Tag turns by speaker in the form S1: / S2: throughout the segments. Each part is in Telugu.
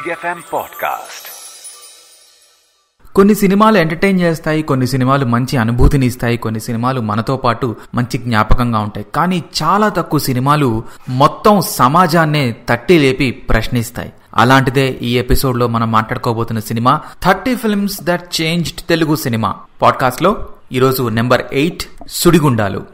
S1: బిగ్ ఎఫ్ఎం పాడ్కాస్ట్
S2: కొన్ని సినిమాలు ఎంటర్టైన్ చేస్తాయి కొన్ని సినిమాలు మంచి అనుభూతిని ఇస్తాయి కొన్ని సినిమాలు మనతో పాటు మంచి జ్ఞాపకంగా ఉంటాయి. కానీ చాలా తక్కువ సినిమాలు మొత్తం సమాజాన్నే తట్టి లేపి ప్రశ్నిస్తాయి. అలాంటిదే ఈ ఎపిసోడ్లో మనం మాట్లాడుకోబోతున్న cinema thirty films that changed Telugu cinema. పాడ్కాస్ట్లో ఈరోజు నెంబర్ ఎయిట్ సుడిగుండాలు.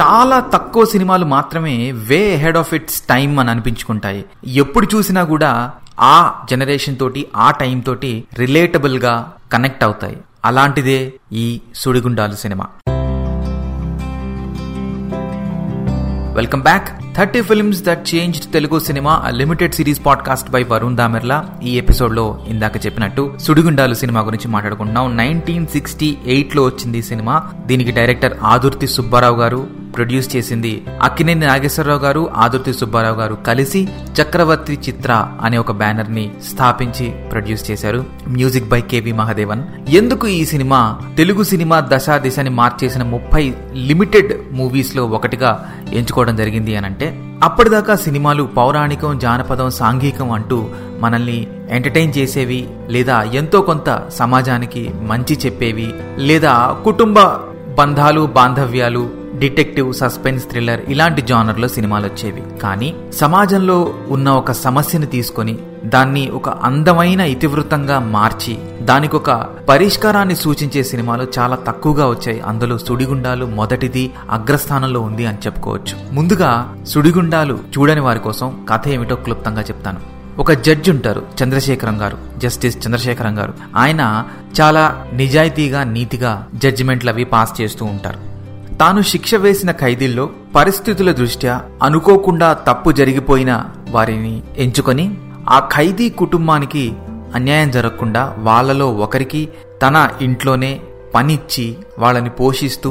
S2: చాలా తక్కువ సినిమాలు మాత్రమే way ahead of its time అని అనిపించుకుంటాయి. ఎప్పుడు చూసినా కూడా ఆ జనరేషన్ తోటి ఆ టైం తోటి రిలేటబుల్గా కనెక్ట్ అవుతాయి. అలాంటిదే ఈ Sudigundalu cinema. Welcome back thirty films that changed Telugu cinema limited series podcast by Varun Damerla ఈ ఎపిసోడ్లో ఇందాక చెప్పినట్టు సుడిగుండాలు సినిమా గురించి మాట్లాడుకుంటున్నాం. నైన్టీన్ సిక్స్టీ ఎయిట్లో వచ్చింది ఈ సినిమా. దీనికి డైరెక్టర్ ఆదుర్తి సుబ్బారావు గారు ప్రొడ్యూస్ చేసింది అక్కినేని నాగేశ్వరరావు గారు ఆదుర్తి సుబ్బారావు గారు కలిసి చక్రవర్తి చిత్ర అనే ఒక బ్యానర్ని స్థాపించి ప్రొడ్యూస్ చేశారు. Music by K V Mahadevan. ఎందుకు ఈ సినిమా తెలుగు సినిమా దశా దిశని మార్చేసిన ముప్పై లిమిటెడ్ మూవీస్లో ఒకటిగా ఎంచుకోవడం జరిగింది అని అంటే అప్పటిదాకా సినిమాలు పౌరాణికం జానపదం సాంఘికం అంటూ మనల్ని ఎంటర్టైన్ చేసేవి లేదా ఎంతో కొంత సమాజానికి మంచి చెప్పేవి లేదా కుటుంబ బంధాలు బాంధవ్యాలు డిటెక్టివ్ సస్పెన్స్ థ్రిల్లర్ ఇలాంటి జానర్లో సినిమాలు వచ్చేవి కానీ సమాజంలో ఉన్న ఒక సమస్యని తీసుకొని దాన్ని ఒక అందమైన ఇతివృత్తంగా మార్చి దానికి ఒక పరిష్కారాన్ని సూచించే సినిమాలు చాలా తక్కువగా వచ్చాయి. అందులో సుడిగుండాలు మొదటిది అగ్రస్థానంలో ఉంది అని చెప్పుకోవచ్చు. ముందుగా సుడిగుండాలు చూడని వారి కోసం కథ ఏమిటో క్లుప్తంగా చెప్తాను. ఒక జడ్జి ఉంటారు చంద్రశేఖరం గారు జస్టిస్ చంద్రశేఖరం గారు. ఆయన చాలా నిజాయితీగా నీతిగా జడ్జిమెంట్లు అవి పాస్ చేస్తూ ఉంటారు. తాను శిక్ష వేసిన ఖైదీల్లో పరిస్థితుల దృష్ట్యా అనుకోకుండా తప్పు జరిగిపోయిన వారిని ఎంచుకొని ఆ ఖైదీ కుటుంబానికి అన్యాయం జరగకుండా వాళ్ళలో ఒకరికి తన ఇంట్లోనే పనిచ్చి వాళ్ళని పోషిస్తూ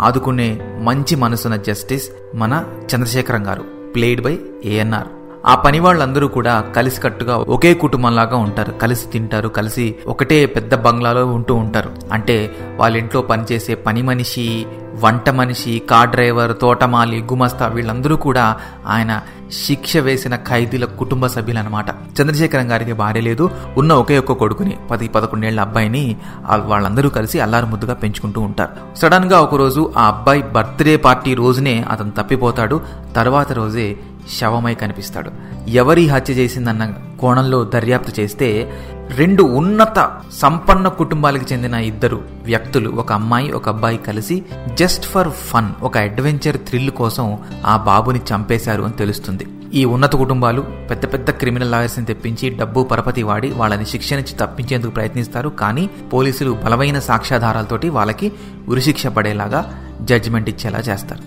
S2: ఆదుకునే మంచి మనసున్న జస్టిస్ మన చంద్రశేఖరం గారు. ప్లేడ్ బై ఏఎన్ఆర్ ఆ పని వాళ్ళందరూ కూడా కలిసికట్టుగా ఒకే కుటుంబంలాగా ఉంటారు. కలిసి తింటారు కలిసి ఒకటే పెద్ద బంగ్లాలో ఉంటూ ఉంటారు. అంటే వాళ్ళ ఇంట్లో పనిచేసే పని మనిషి వంట మనిషి కార్ డ్రైవర్ తోటమాలి గుమస్తా వీళ్ళందరూ కూడా ఆయన శిక్ష వేసిన ఖైదీల కుటుంబ సభ్యులన్నమాట. చంద్రశేఖరం గారికి భార్య లేదు ఉన్న ఒకే ఒక్క కొడుకుని పది పదకొండేళ్ళ అబ్బాయిని వాళ్ళందరూ కలిసి అల్లారు ముద్దుగా పెంచుకుంటూ ఉంటారు. సడన్గా ఒకరోజు ఆ అబ్బాయి బర్త్డే పార్టీ రోజునే అతను తప్పిపోతాడు. తర్వాత రోజే శవమై కనిపిస్తాడు. ఎవరి హత్య చేసిందన్న కోణంలో దర్యాప్తు చేస్తే రెండు ఉన్నత సంపన్న కుటుంబాలకు చెందిన ఇద్దరు వ్యక్తులు ఒక అమ్మాయి ఒక అబ్బాయి కలిసి జస్ట్ ఫర్ ఫన్ ఒక అడ్వెంచర్ థ్రిల్ కోసం ఆ బాబుని చంపేశారు అని తెలుస్తుంది. ఈ ఉన్నత కుటుంబాలు పెద్ద పెద్ద క్రిమినల్ లాయర్స్ని తెప్పించి డబ్బు పరపతి వాడి వాళ్ళని శిక్ష నుంచి తప్పించేందుకు ప్రయత్నిస్తారు కానీ పోలీసులు బలమైన సాక్ష్యాధారాలతోటి వాళ్ళకి ఉరిశిక్ష పడేలాగా జడ్జిమెంట్ ఇచ్చేలా చేస్తారు.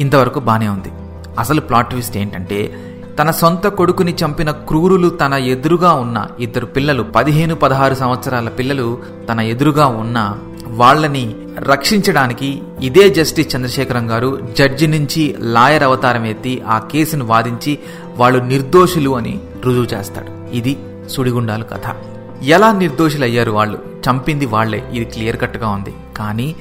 S2: ఇంతవరకు బానే ఉంది. అసలు ప్లాట్ ట్విస్ట్ ఏంటంటే తన సొంత కొడుకుని చంపిన క్రూరులు తన ఎదురుగా ఉన్న ఇద్దరు పిల్లలు పదిహేను పదహారు సంవత్సరాల పిల్లలు తన ఎదురుగా ఉన్న వాళ్ళని రక్షించడానికి ఇదే జస్టిస్ చంద్రశేఖరం గారు జడ్జి నుంచి లాయర్ అవతారం ఎత్తి ఆ కేసును వాదించి వాళ్ళు నిర్దోషులు అని రుజువు చేస్తాడు. ఇది సుడిగుండాలు కథ. ఎలా నిర్దోషులయ్యారు వాళ్ళు? చంపింది వాళ్ళే ఇది క్లియర్ కట్గా ఉంది. కానీ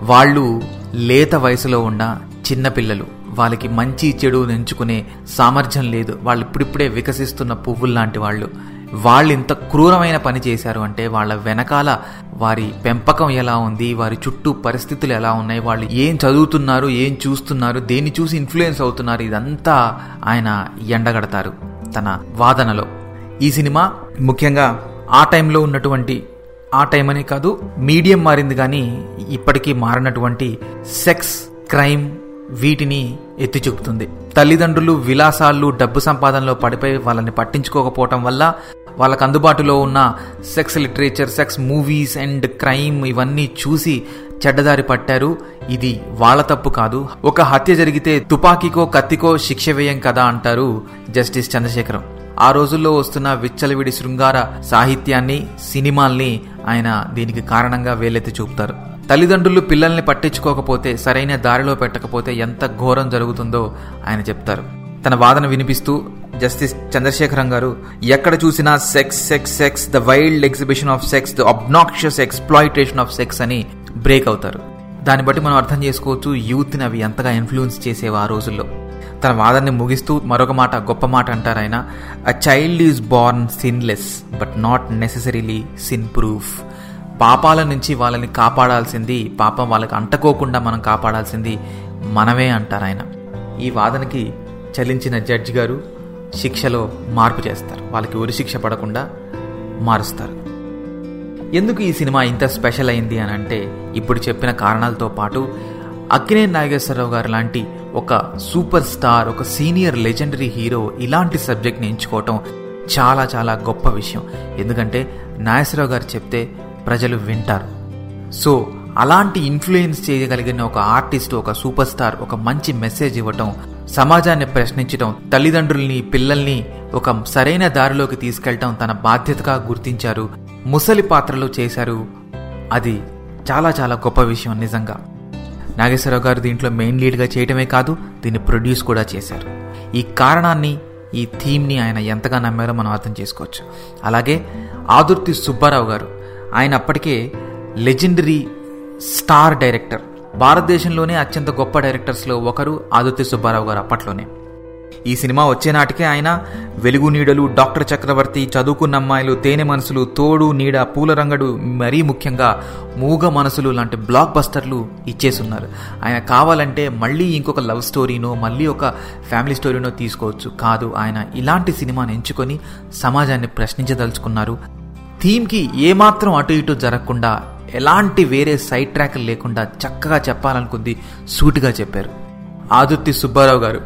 S2: వాళ్ళు లేత వయసులో ఉన్న చిన్నపిల్లలు వాళ్ళకి మంచి చెడు ఎంచుకునే సామర్థ్యం లేదు. వాళ్ళు ఇప్పుడిప్పుడే వికసిస్తున్న పువ్వుల్లాంటి వాళ్ళు. వాళ్ళు ఇంత క్రూరమైన పని చేశారు అంటే వాళ్ళ వెనకాల వారి పెంపకం ఎలా ఉంది వారి చుట్టూ పరిస్థితులు ఎలా ఉన్నాయి వాళ్ళు ఏం చదువుతున్నారు ఏం చూస్తున్నారు దేన్ని చూసి ఇన్ఫ్లుయెన్స్ అవుతున్నారు ఇదంతా ఆయన ఎండగడతారు తన వాదనలో. ఈ సినిమా ముఖ్యంగా ఆ టైంలో ఉన్నటువంటి ఆ టైం అనే కాదు మీడియం మారింది కానీ ఇప్పటికీ మారినటువంటి సెక్స్ క్రైమ్ వీటిని ఎత్తి చూపుతుంది. తల్లిదండ్రులు విలాసాలు డబ్బు సంపాదనలో పడిపోయి వాళ్ళని పట్టించుకోకపోవటం వల్ల వాళ్ళకు అందుబాటులో ఉన్న sex literature sex movies and crime ఇవన్నీ చూసి చెడ్డదారి పట్టారు. ఇది వాళ్ళ తప్పు కాదు. ఒక హత్య జరిగితే తుపాకీకో కత్తికో శిక్ష వేయం కదా అంటారు జస్టిస్ చంద్రశేఖరం. ఆ రోజుల్లో వస్తున్న విచ్చలవిడి శృంగార సాహిత్యాన్ని సినిమాల్ని ఆయన దీనికి కారణంగా వేలెత్తి చూపుతారు. తల్లిదండ్రులు పిల్లల్ని పట్టించుకోకపోతే సరైన దారిలో పెట్టకపోతే ఎంత ఘోరం జరుగుతుందో ఆయన చెప్తారు. తన వాదన వినిపిస్తూ జస్టిస్ చంద్రశేఖరం గారు ఎక్కడ చూసినా sex sex sex the wild exhibition of sex the obnoxious exploitation of sex అని బ్రేక్ అవుతారు. దాన్ని బట్టి మనం అర్థం చేసుకోవచ్చు యూత్ని అవి ఎంతగా ఇన్ఫ్లుయెన్స్ చేసేవి ఆ రోజుల్లో. తన వాదనని ముగిస్తూ మరొక మాట గొప్ప మాట అంటారు ఆయన. A child is born sinless but not necessarily sin proof పాపాల నుంచి వాళ్ళని కాపాడాల్సింది పాపం వాళ్ళకి అంటకోకుండా మనం కాపాడాల్సింది మనమే అంటారు ఆయన. ఈ వాదనకి చలించిన జడ్జి గారు శిక్షలో మార్పు చేస్తారు. వాళ్ళకి ఉరి శిక్ష పడకుండా మారుస్తారు. ఎందుకు ఈ సినిమా ఇంత స్పెషల్ అయింది అని అంటే ఇప్పుడు చెప్పిన కారణాలతో పాటు అక్కినే నాగేశ్వరరావు గారు లాంటి ఒక సూపర్ స్టార్ ఒక సీనియర్ లెజెండరీ హీరో ఇలాంటి సబ్జెక్ట్ని ఎంచుకోవటం చాలా చాలా గొప్ప విషయం. ఎందుకంటే నాగేశ్వరరావు గారు చెప్తే ప్రజలు వింటారు. సో అలాంటి ఇన్ఫ్లుయెన్స్ చేయగలిగిన ఒక ఆర్టిస్ట్ ఒక సూపర్ స్టార్ ఒక మంచి మెసేజ్ ఇవ్వటం సమాజాన్ని ప్రశ్నించటం తల్లిదండ్రుల్ని పిల్లల్ని ఒక సరైన దారిలోకి తీసుకెళ్ళటం తన బాధ్యతగా గుర్తించారు ముసలి పాత్రలు చేశారు. అది చాలా చాలా గొప్ప విషయం నిజంగా. నాగేశ్వరరావు గారు దీంట్లో మెయిన్ లీడ్గా చేయటమే కాదు దీన్ని ప్రొడ్యూస్ కూడా చేశారు. ఈ కారణాన్ని ఈ థీమ్ని ఆయన ఎంతగా నమ్మారో మనం అర్థం చేసుకోవచ్చు. అలాగే ఆదుర్తి సుబ్బారావు గారు ఆయన అప్పటికే లెజెండరీ స్టార్ డైరెక్టర్. భారతదేశంలోనే అత్యంత గొప్ప డైరెక్టర్స్లో ఒకరు ఆదిత్య సుబ్బారావు గారు అప్పట్లోనే. ఈ సినిమా వచ్చే నాటికే ఆయన వెలుగు నీడలు డాక్టర్ చక్రవర్తి చదువుకున్న అమ్మాయిలు తేనె మనసులు తోడు నీడ పూల రంగడు మరీ ముఖ్యంగా మూగ మనసులు లాంటి బ్లాక్ బస్టర్లు ఇచ్చేసున్నారు. ఆయన కావాలంటే మళ్ళీ ఇంకొక లవ్ స్టోరీనో మళ్ళీ ఒక ఫ్యామిలీ స్టోరీనో తీసుకోవచ్చు. కాదు ఆయన ఇలాంటి సినిమాని ఎంచుకొని సమాజాన్ని ప్రశ్నించదలుచుకున్నారు. థీమ్కి ఏమాత్రం అటు ఇటు జరగకుండా ఎలాంటి వేరే సైడ్ ట్రాక్ లేకుండా చక్కగా చెప్పాలనుకుంది సూటిగా చెప్పారు. ఆదుర్తి సుబ్బారావు గారు.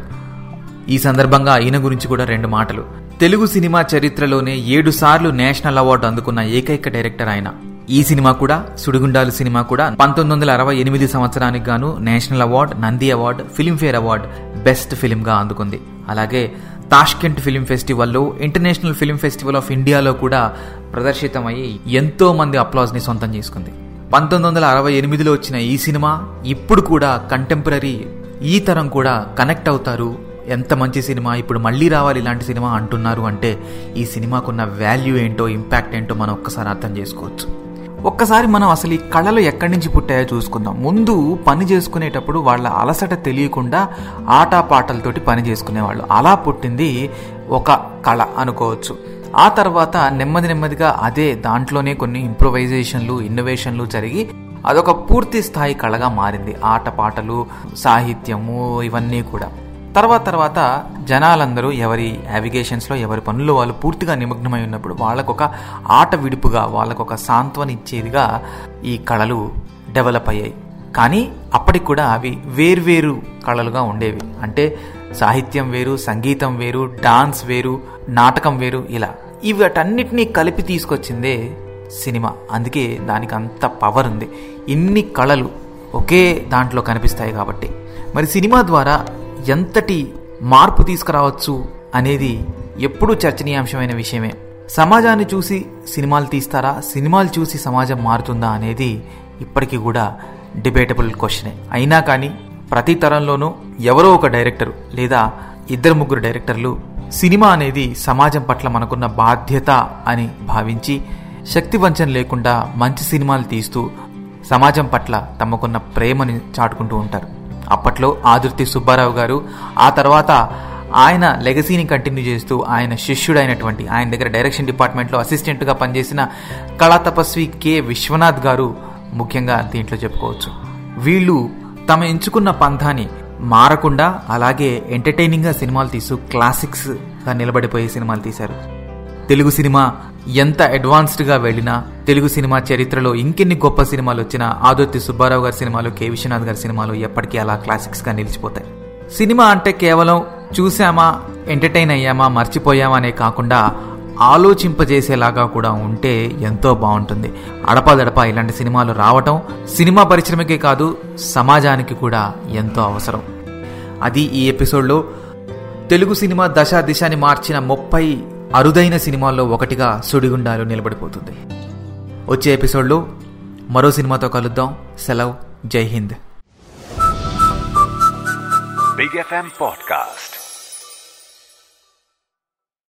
S2: ఈ సందర్భంగా ఈయన గురించి కూడా రెండు మాటలు. తెలుగు సినిమా చరిత్రలోనే ఏడు సార్లు నేషనల్ అవార్డు అందుకున్న ఏకైక డైరెక్టర్ ఆయన. ఈ సినిమా కూడా సుడిగుండాలు సినిమా కూడా పంతొమ్మిది వందల అరవై ఎనిమిది సంవత్సరానికి గాను national award Nandi award Filmfare award best ఫిల్మ్గా అందుకుంది. అలాగే తాష్కెంట్ ఫిలిం ఫెస్టివల్లో ఇంటర్నేషనల్ ఫిలిం ఫెస్టివల్ ఆఫ్ ఇండియాలో కూడా ప్రదర్శితమయ్యి ఎంతో మంది అప్లాజ్ని సొంతం చేసుకుంది. పంతొమ్మిది వందల అరవై ఎనిమిదిలో వచ్చిన ఈ సినిమా ఇప్పుడు కూడా కంటెంపరీ ఈ తరం కూడా కనెక్ట్ అవుతారు. ఎంత మంచి సినిమా ఇప్పుడు మళ్ళీ రావాలి ఇలాంటి సినిమా అంటున్నారు అంటే ఈ సినిమాకున్న వాల్యూ ఏంటో ఇంపాక్ట్ ఏంటో మనం ఒక్కసారి అర్థం చేసుకోవచ్చు. ఒక్కసారి మనం అసలు ఈ కళలు ఎక్కడి నుంచి పుట్టాయో చూసుకుందాం. ముందు పని చేసుకునేటప్పుడు వాళ్ళ అలసట తెలియకుండా ఆటపాటలతోటి పని చేసుకునేవాళ్ళు. అలా పుట్టింది ఒక కళ అనుకోవచ్చు. ఆ తర్వాత నెమ్మది నెమ్మదిగా అదే దాంట్లోనే కొన్ని ఇంప్రొవైజేషన్లు ఇన్నోవేషన్లు జరిగి అదొక పూర్తి స్థాయి కళగా మారింది. ఆటపాటలు సాహిత్యము ఇవన్నీ కూడా. తర్వాత తర్వాత జనాలందరూ ఎవరి యావిగేషన్స్లో ఎవరి పనుల్లో వాళ్ళు పూర్తిగా నిమగ్నమై ఉన్నప్పుడు వాళ్ళకొక ఆట విడుపుగా వాళ్ళకొక సాంత్వనిచ్చేదిగా ఈ కళలు డెవలప్ అయ్యాయి. కానీ అప్పటికి కూడా అవి వేర్వేరు కళలుగా ఉండేవి. అంటే సాహిత్యం వేరు సంగీతం వేరు డాన్స్ వేరు నాటకం వేరు ఇలా. ఇవటన్నిటినీ కలిపి తీసుకొచ్చిందే సినిమా. అందుకే దానికి అంత పవర్ ఉంది. ఇన్ని కళలు ఒకే దాంట్లో కనిపిస్తాయి కాబట్టి. మరి సినిమా ద్వారా ఎంతటి మార్పు తీసుకురావచ్చు అనేది ఎప్పుడూ చర్చనీయాంశమైన విషయమే. సమాజాన్ని చూసి సినిమాలు తీస్తారా? సినిమాలు చూసి సమాజం మారుతుందా అనేది ఇప్పటికీ కూడా డిబేటబుల్ క్వశ్చనే. అయినా కానీ ప్రతి తరంలోనూ ఎవరో ఒక డైరెక్టర్ లేదా ఇద్దరు ముగ్గురు డైరెక్టర్లు సినిమా అనేది సమాజం పట్ల మనకున్న బాధ్యత అని భావించి శక్తి వంచన లేకుండా మంచి సినిమాలు తీస్తూ సమాజం పట్ల తమకున్న ప్రేమని చాటుకుంటూ ఉంటారు. అప్పట్లో ఆదుర్తి సుబ్బారావు గారు ఆ తర్వాత ఆయన లెగసీని కంటిన్యూ చేస్తూ ఆయన శిష్యుడైనటువంటి ఆయన దగ్గర డైరెక్షన్ డిపార్ట్మెంట్లో అసిస్టెంట్గా పనిచేసిన కళా తపస్వి కె. విశ్వనాథ్ గారు ముఖ్యంగా దీంట్లో చెప్పుకోవచ్చు. వీళ్ళు తమ ఎంచుకున్న పంథాని మారకుండా అలాగే ఎంటర్టైనింగ్గా సినిమాలు తీస్తూ క్లాసిక్స్గా నిలబడిపోయే సినిమాలు తీశారు. తెలుగు సినిమా ఎంత అడ్వాన్స్డ్గా వెళ్ళినా తెలుగు సినిమా చరిత్రలో ఇంకెన్ని గొప్ప సినిమాలు వచ్చినా ఆదిత్య సుబ్బారావు గారి సినిమాలు కె. విశ్వనాథ్ గారి సినిమాలు ఎప్పటికీ అలా క్లాసిక్స్గా నిలిచిపోతాయి. సినిమా అంటే కేవలం చూసామా ఎంటర్టైన్ అయ్యామా మర్చిపోయామా అనే కాకుండా ఆలోచింపజేసేలాగా కూడా ఉంటే ఎంతో బాగుంటుంది అడపాదడపా ఇలాంటి సినిమాలు రావటం సినిమా పరిశ్రమకే కాదు సమాజానికి కూడా ఎంతో అవసరం. అది ఈ ఎపిసోడ్లో తెలుగు సినిమా దశ దిశని మార్చిన ముప్పై అరుదైన సినిమాల్లో ఒకటిగా సుడిగుండాలు నిలబడిపోతుంది. వచ్చే ఎపిసోడ్లో మరో సినిమాతో కలుద్దాం. సెలవ్. జై హింద్.
S1: Big FM podcast